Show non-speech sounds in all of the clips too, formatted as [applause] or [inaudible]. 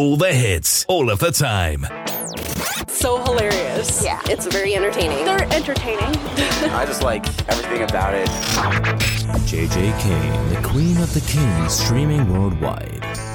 All the hits, all of the time. So hilarious. Yeah, it's very entertaining. They're entertaining. [laughs] I just like everything about it. JJ Kane, the Queen of the Kings, streaming worldwide.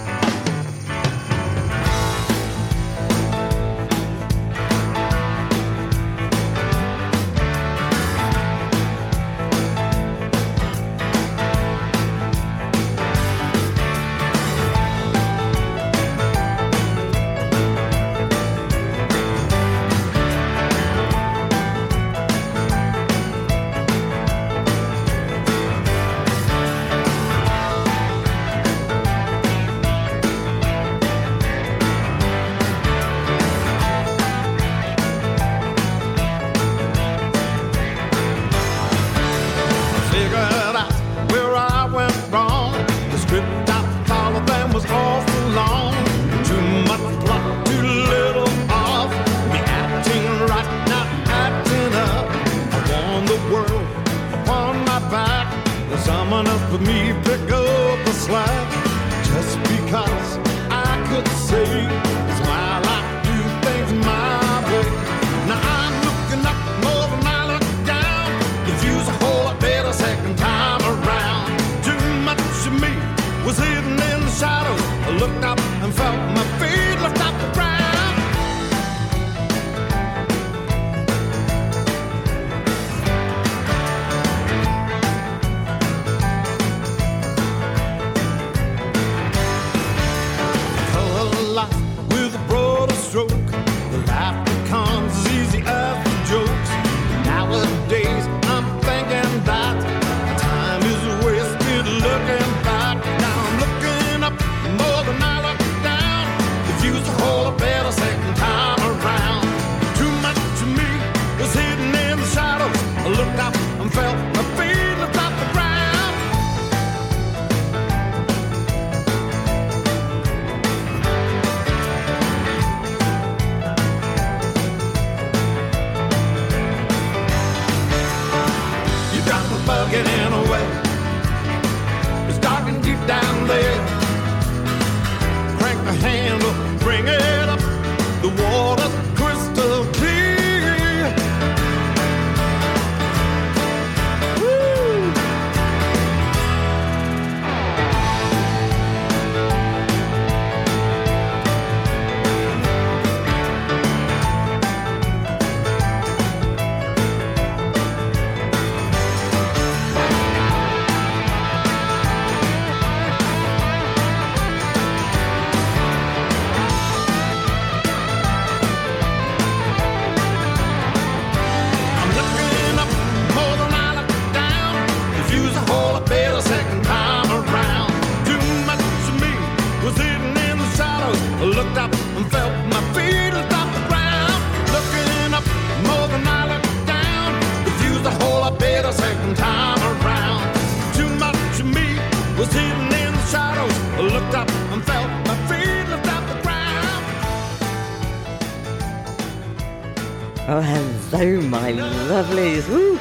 Lovelies. Woo!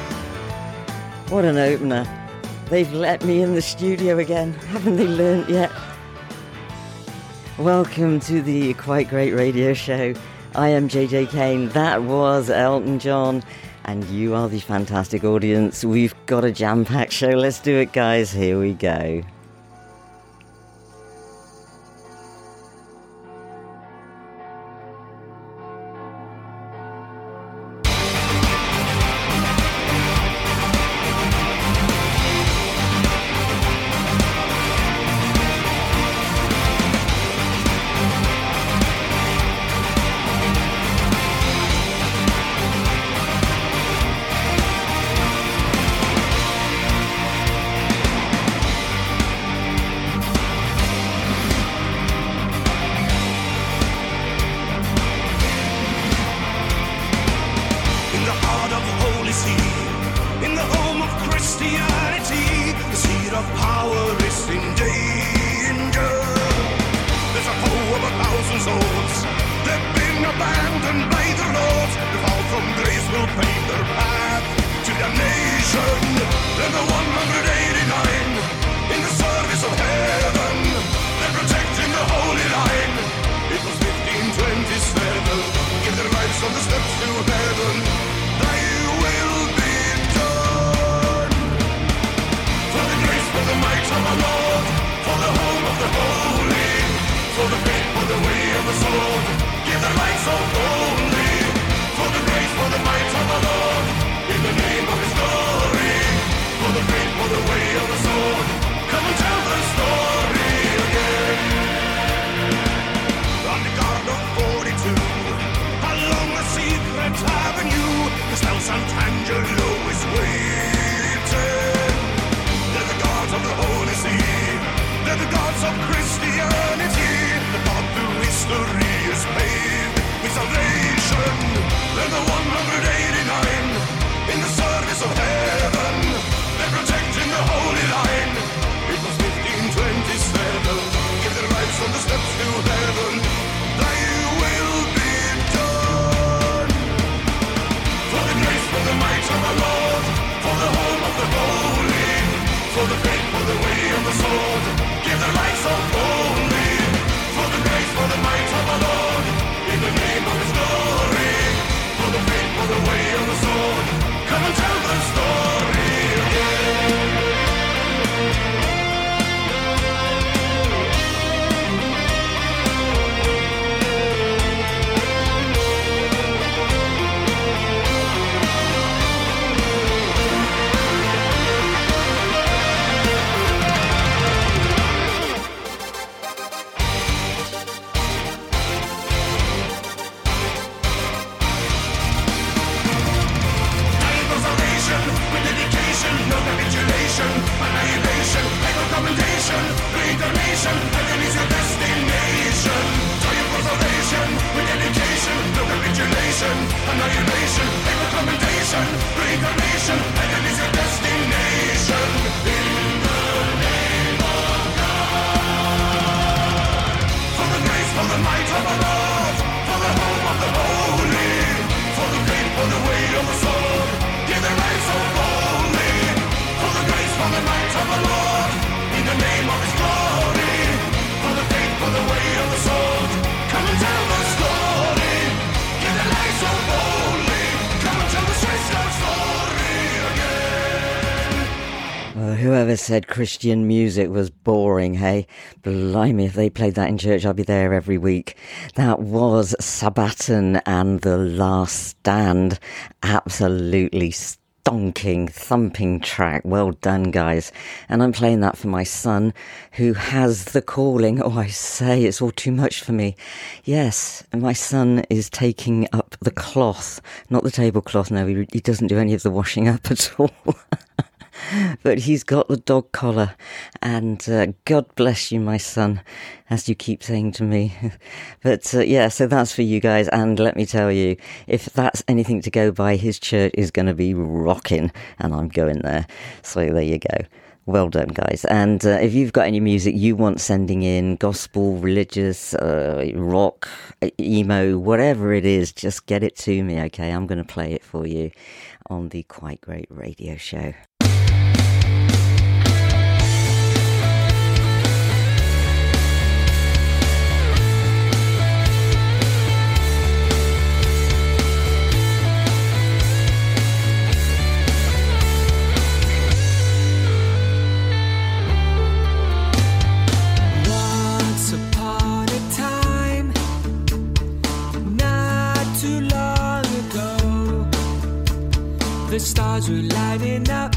What an opener. They've let me in the studio again. Haven't they learnt yet? Welcome to the Quite Great Radio Show. I am JJ Kane. That was Elton John. And you are the fantastic audience. We've got a jam packed show. Let's do it, guys. Here we go. Whoever said Christian music was boring, hey? Blimey, if they played that in church, I'd be there every week. That was Sabaton and The Last Stand. Absolutely stonking, thumping track. Well done, guys. And I'm playing that for my son, who has the calling. Oh, I say, it's all too much for me. Yes, my son is taking up the cloth, not the tablecloth. No, he, he doesn't do any of the washing up at all. [laughs] [laughs] but he's got the dog collar. And uh, God bless you, my son, as you keep saying to me. [laughs] but uh, yeah, so that's for you guys. And let me tell you, if that's anything to go by, his church is going to be rocking, and I'm going there. So there you go. Well done, guys. And uh, if you've got any music you want sending in, gospel, religious, uh, rock, emo, whatever it is, just get it to me, okay? I'm going to play it for you on the Quite Great Radio Show. The stars were lighting up.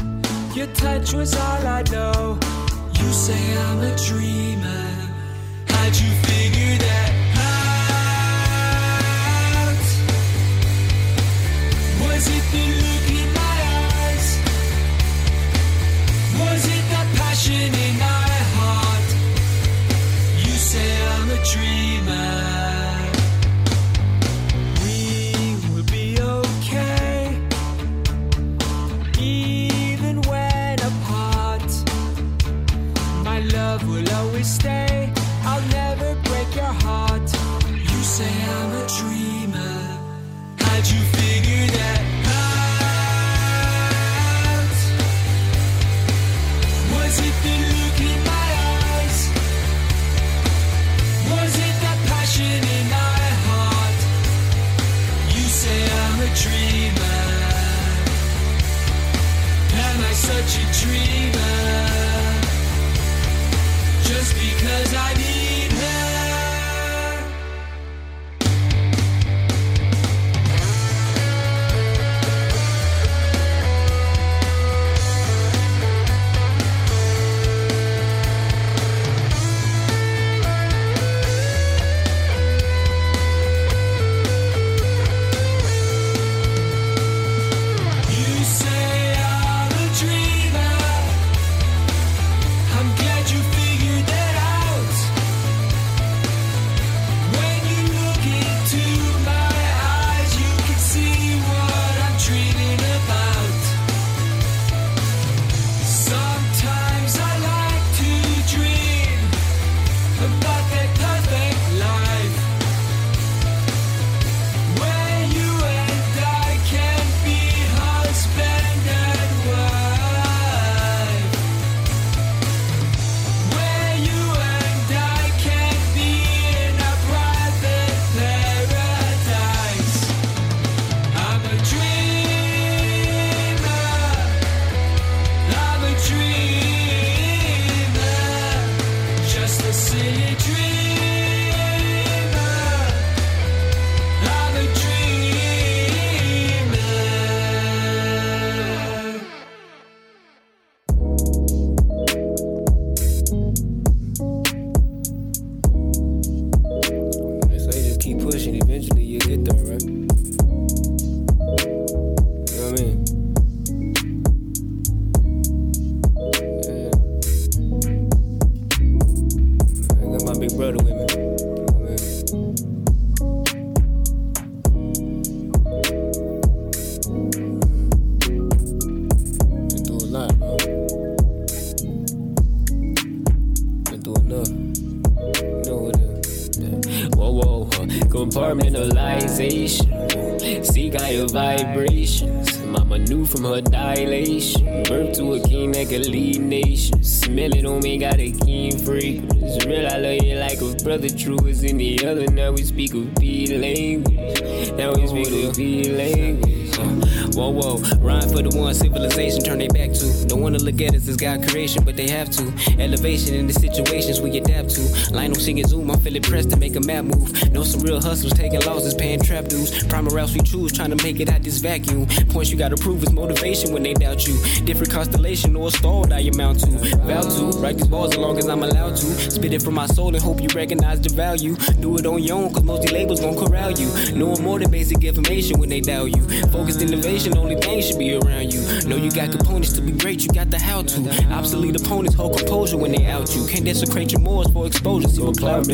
Your touch was all I know. You say I'm a dreamer. How'd you figure that out? Was it the look in my eyes? Was it the passion in my Zoom, pressed to make a map move. Real hustlers taking losses, paying trap dues. Primer routes we choose, trying to make it out this vacuum. Points you gotta prove is motivation when they doubt you. Different constellation or stalled I amount to. Vow to, write these bars as long as I'm allowed to. Spit it from my soul and hope you recognize the value. Do it on your own, cause most labels gon' corral you. Knowing more than basic information when they doubt you. Focused innovation, only thing should be around you. Know you got components to be great, you got the how to. Obsolete opponents hold composure when they out you. Can't desecrate your morals for exposure. See what cloud.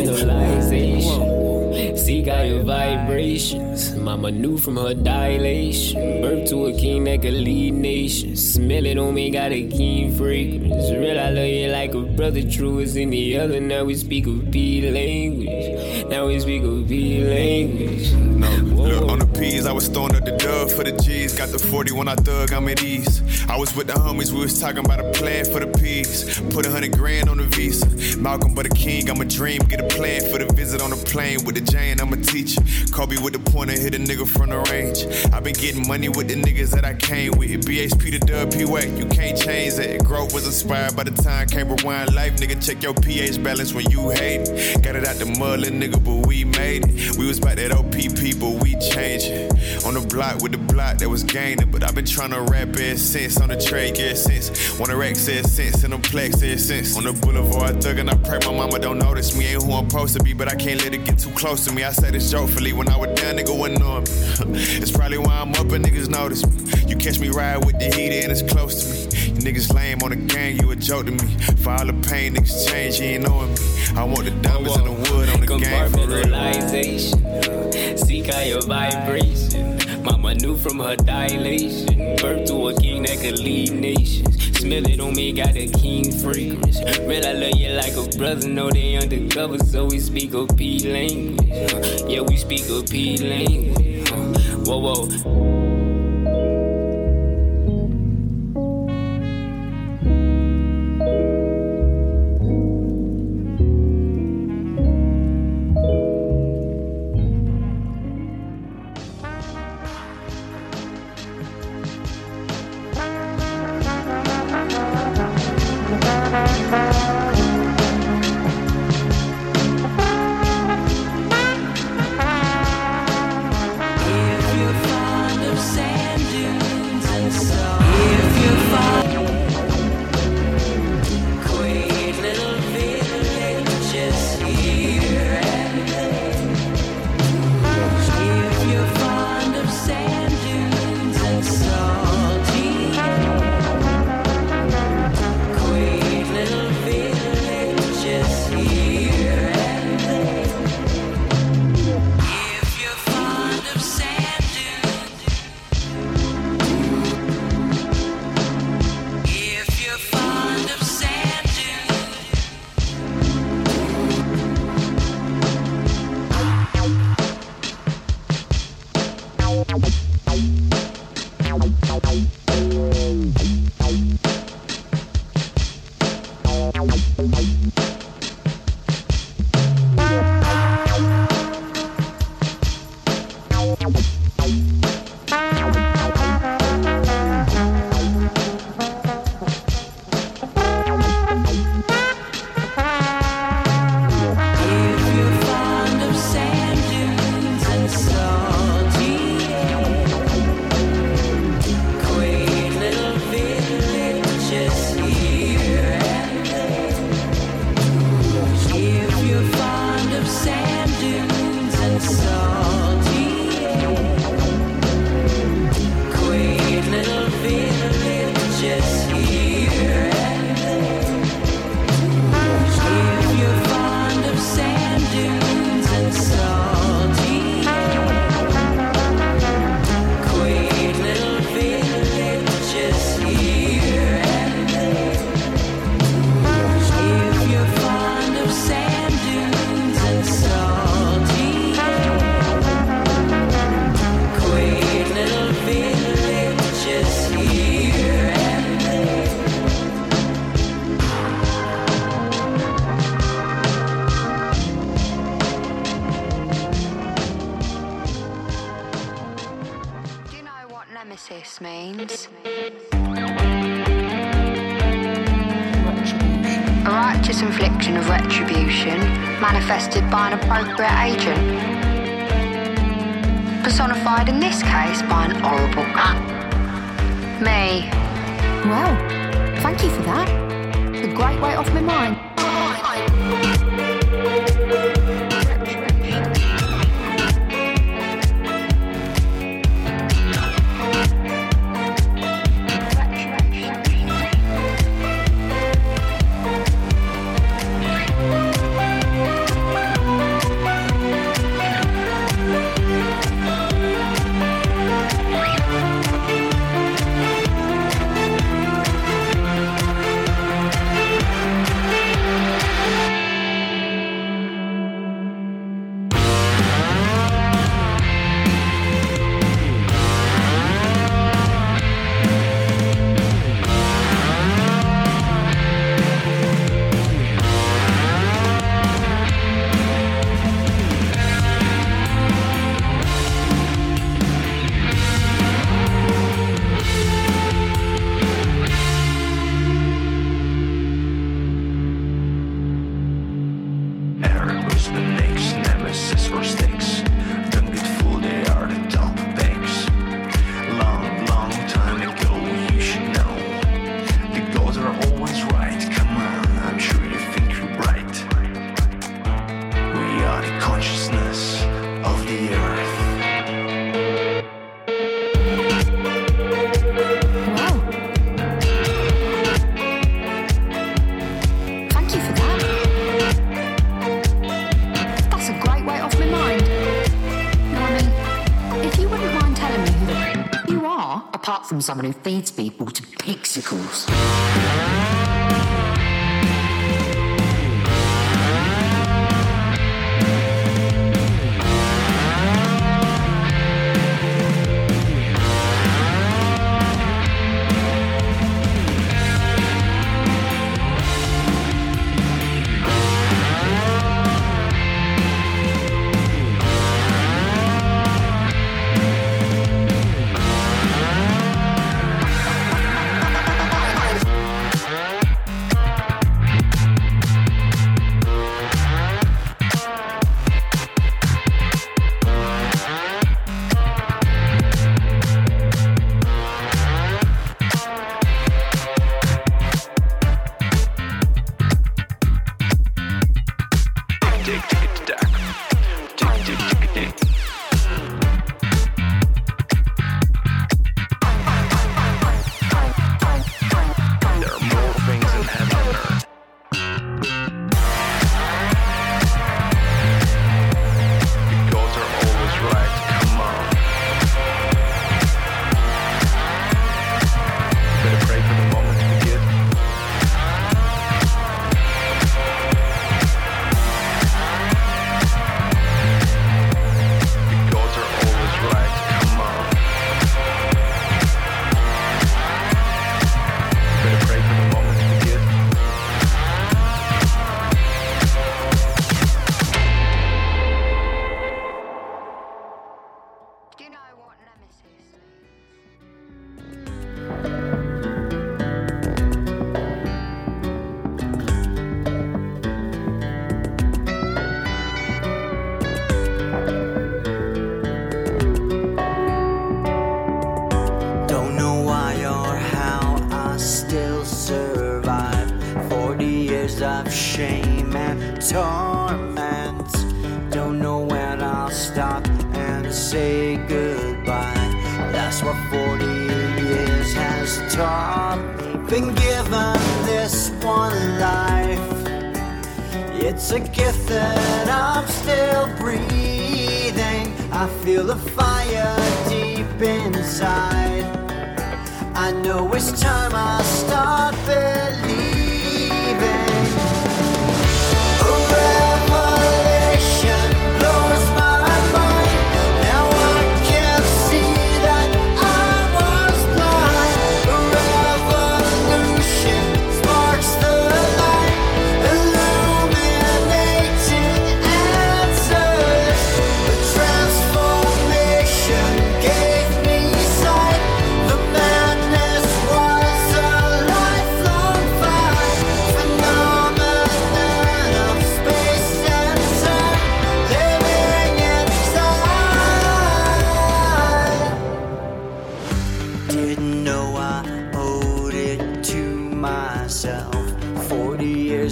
Seek out your vibrations. Mama knew from her dilation. Birth to a king that could lead nations. Smell it on me, got a keen fragrance. Real, I love you like a brother, true as any other. Now we speak of language. Now we speak of language. No, look, on the P's, I was throwing up the dub for the G's. Got the 40 when I thug, I'm at ease. I was with the homies, we was talking about a plan for the P's. Put a hundred grand on the visa. Malcolm but a king, I'm a dream. Get a plan for the visit on the plane with the Jane, I'm a teacher. Kobe with the pointer, hit a nigga from the range. i been getting money with the niggas that I came with. BHP to P you can't change that. Growth was inspired by the time came rewind life. Nigga, check your pH balance when you hate. Got it out the mud, little nigga, but we made it. We was back that OPP, but we changed it. On the block with the block that was gaining, but I've been trying to rap ever since. On the trade, yeah, since. Wanna rack said since, in the plex, ever since. On the boulevard, thuggin', I pray my mama don't notice me. Ain't who I'm supposed to be, but I can't let it get too close to me. I say this jokefully, when I was down, nigga wasn't on me. it's probably why I'm up and niggas notice me. You catch me ride with the heater and it's close to me. You niggas lame on the gang, you a joke to me. For all the pain, niggas change, you ain't knowing me. I want the diamonds and the wood on the game for real. Seek out your vibration. Mama knew from her dilation. Birth to a king that could lead nations. Smell it on me, got a keen fragrance. Real, I love you like a brother. Know they undercover, so we speak a P language. Yeah, we speak a P language. Whoa, whoa. From feeds people to pixicles.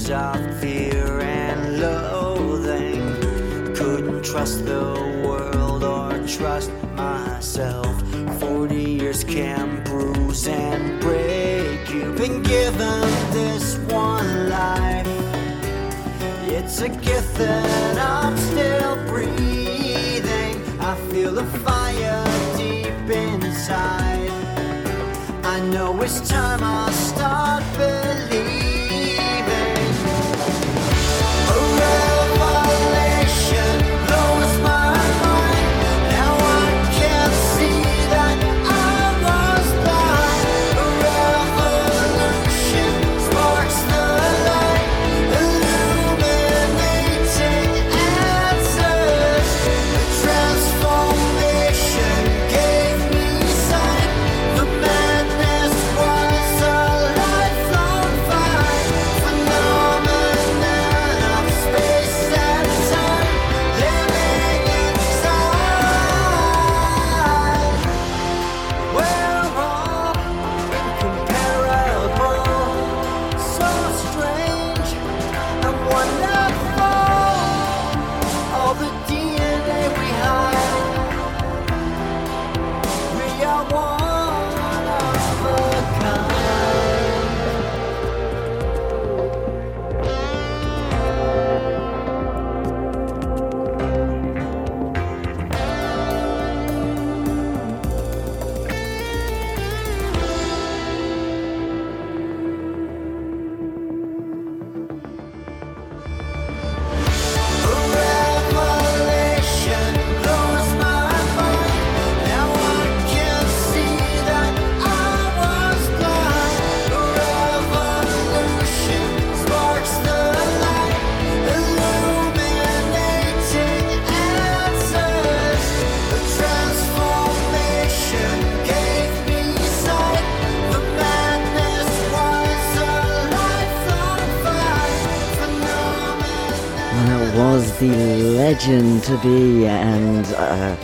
Fear and loathing. Couldn't trust the world or trust myself. Forty years can bruise and break You've Been given this one life. It's a gift that I'm still breathing. I feel the fire deep inside. I know it's time I start believing. To be, and uh,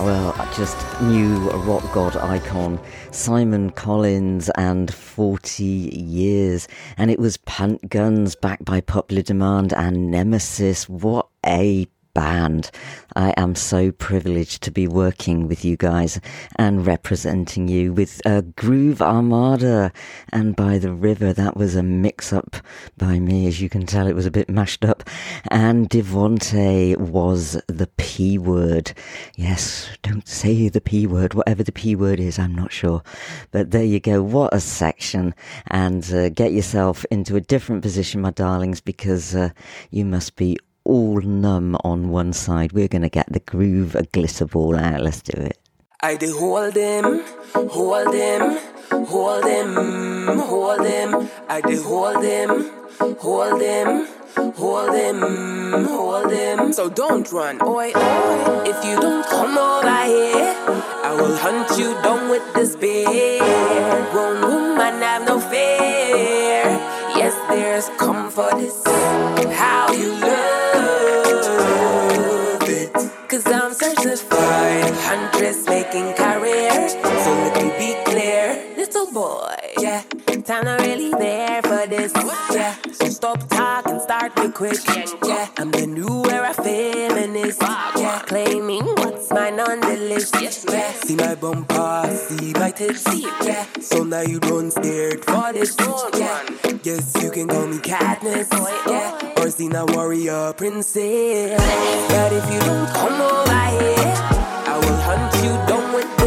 well, just new rock god icon Simon Collins and 40 years, and it was Punt Guns backed by popular demand and Nemesis. What a band. I am so privileged to be working with you guys and representing you with uh, Groove Armada and By the River. That was a mix up by me, as you can tell, it was a bit mashed up. And De Vonte was the P word. Yes, don't say the P word, whatever the P word is, I'm not sure. But there you go, what a section. And uh, get yourself into a different position, my darlings, because uh, you must be all numb on one side. We're going to get the groove, a glitter ball out. Let's do it. I do hold him, hold him, hold him, hold him. I do hold him, hold him, hold him, hold him. So don't run, oi, oi. If you don't come over here, I will hunt you down with this spear. Grown woman have no fear. Yes, there's comfort. How you love I'm huntress making career. So let me be clear, little boy. Yeah, time not really there for this. Yeah, so stop talking, start me quick. Yeah, I'm the new era feminist. Yeah, claiming on the list. Yeah, see my bumper, see my tits. Yeah, so now you don't scared for this. Yeah, yes, you can call me Katniss. Yeah, or see now warrior princess. But if you don't come over here, I will hunt you down with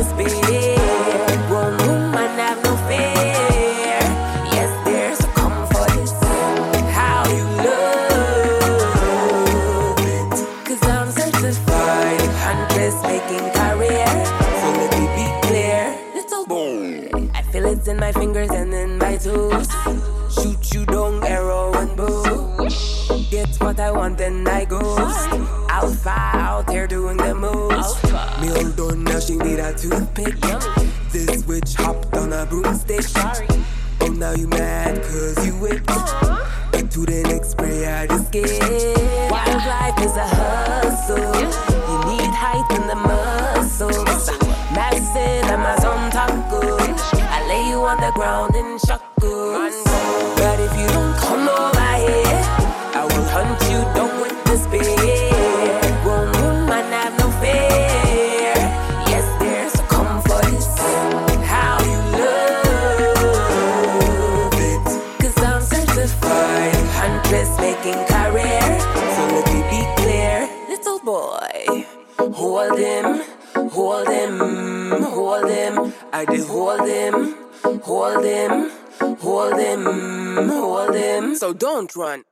my fingers and in my toes. Shoot you down, arrow and bow. Get what I want, then I ghost. Alpha out here doing the most. Meal done, now she need a toothpick. This witch hopped on a broomstick. Oh, now you mad cause you whipped. But to the next spray, I just get. Wildlife is a hustle. On the ground in shucks, But if you don't come over here, I will hunt you down with the spear. Have no fear? Yes, there's a comfort. How you I'm certified. Making career. So let me be clear. Little boy, hold him, hold him, hold him. I did hold him. Hold him, hold him, hold him. So don't run.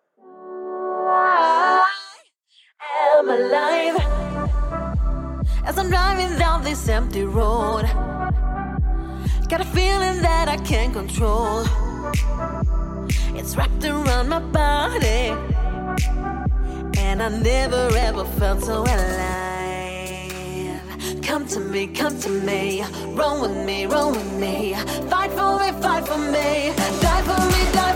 I am alive? As I'm driving down this empty road, got a feeling that I can't control. It's wrapped around my body, and I never ever felt so alive. Come to me, come to me. Roll with me, roll with me. Fight for me, fight for me. Die for me, die.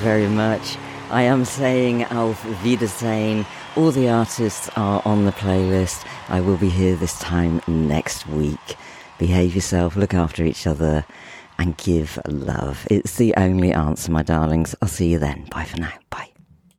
Very much. I am saying Auf Wiedersehen. All the artists are on the playlist. I will be here this time next week. Behave yourself, look after each other, and give love. It's the only answer, my darlings. I'll see you then. Bye for now. Bye.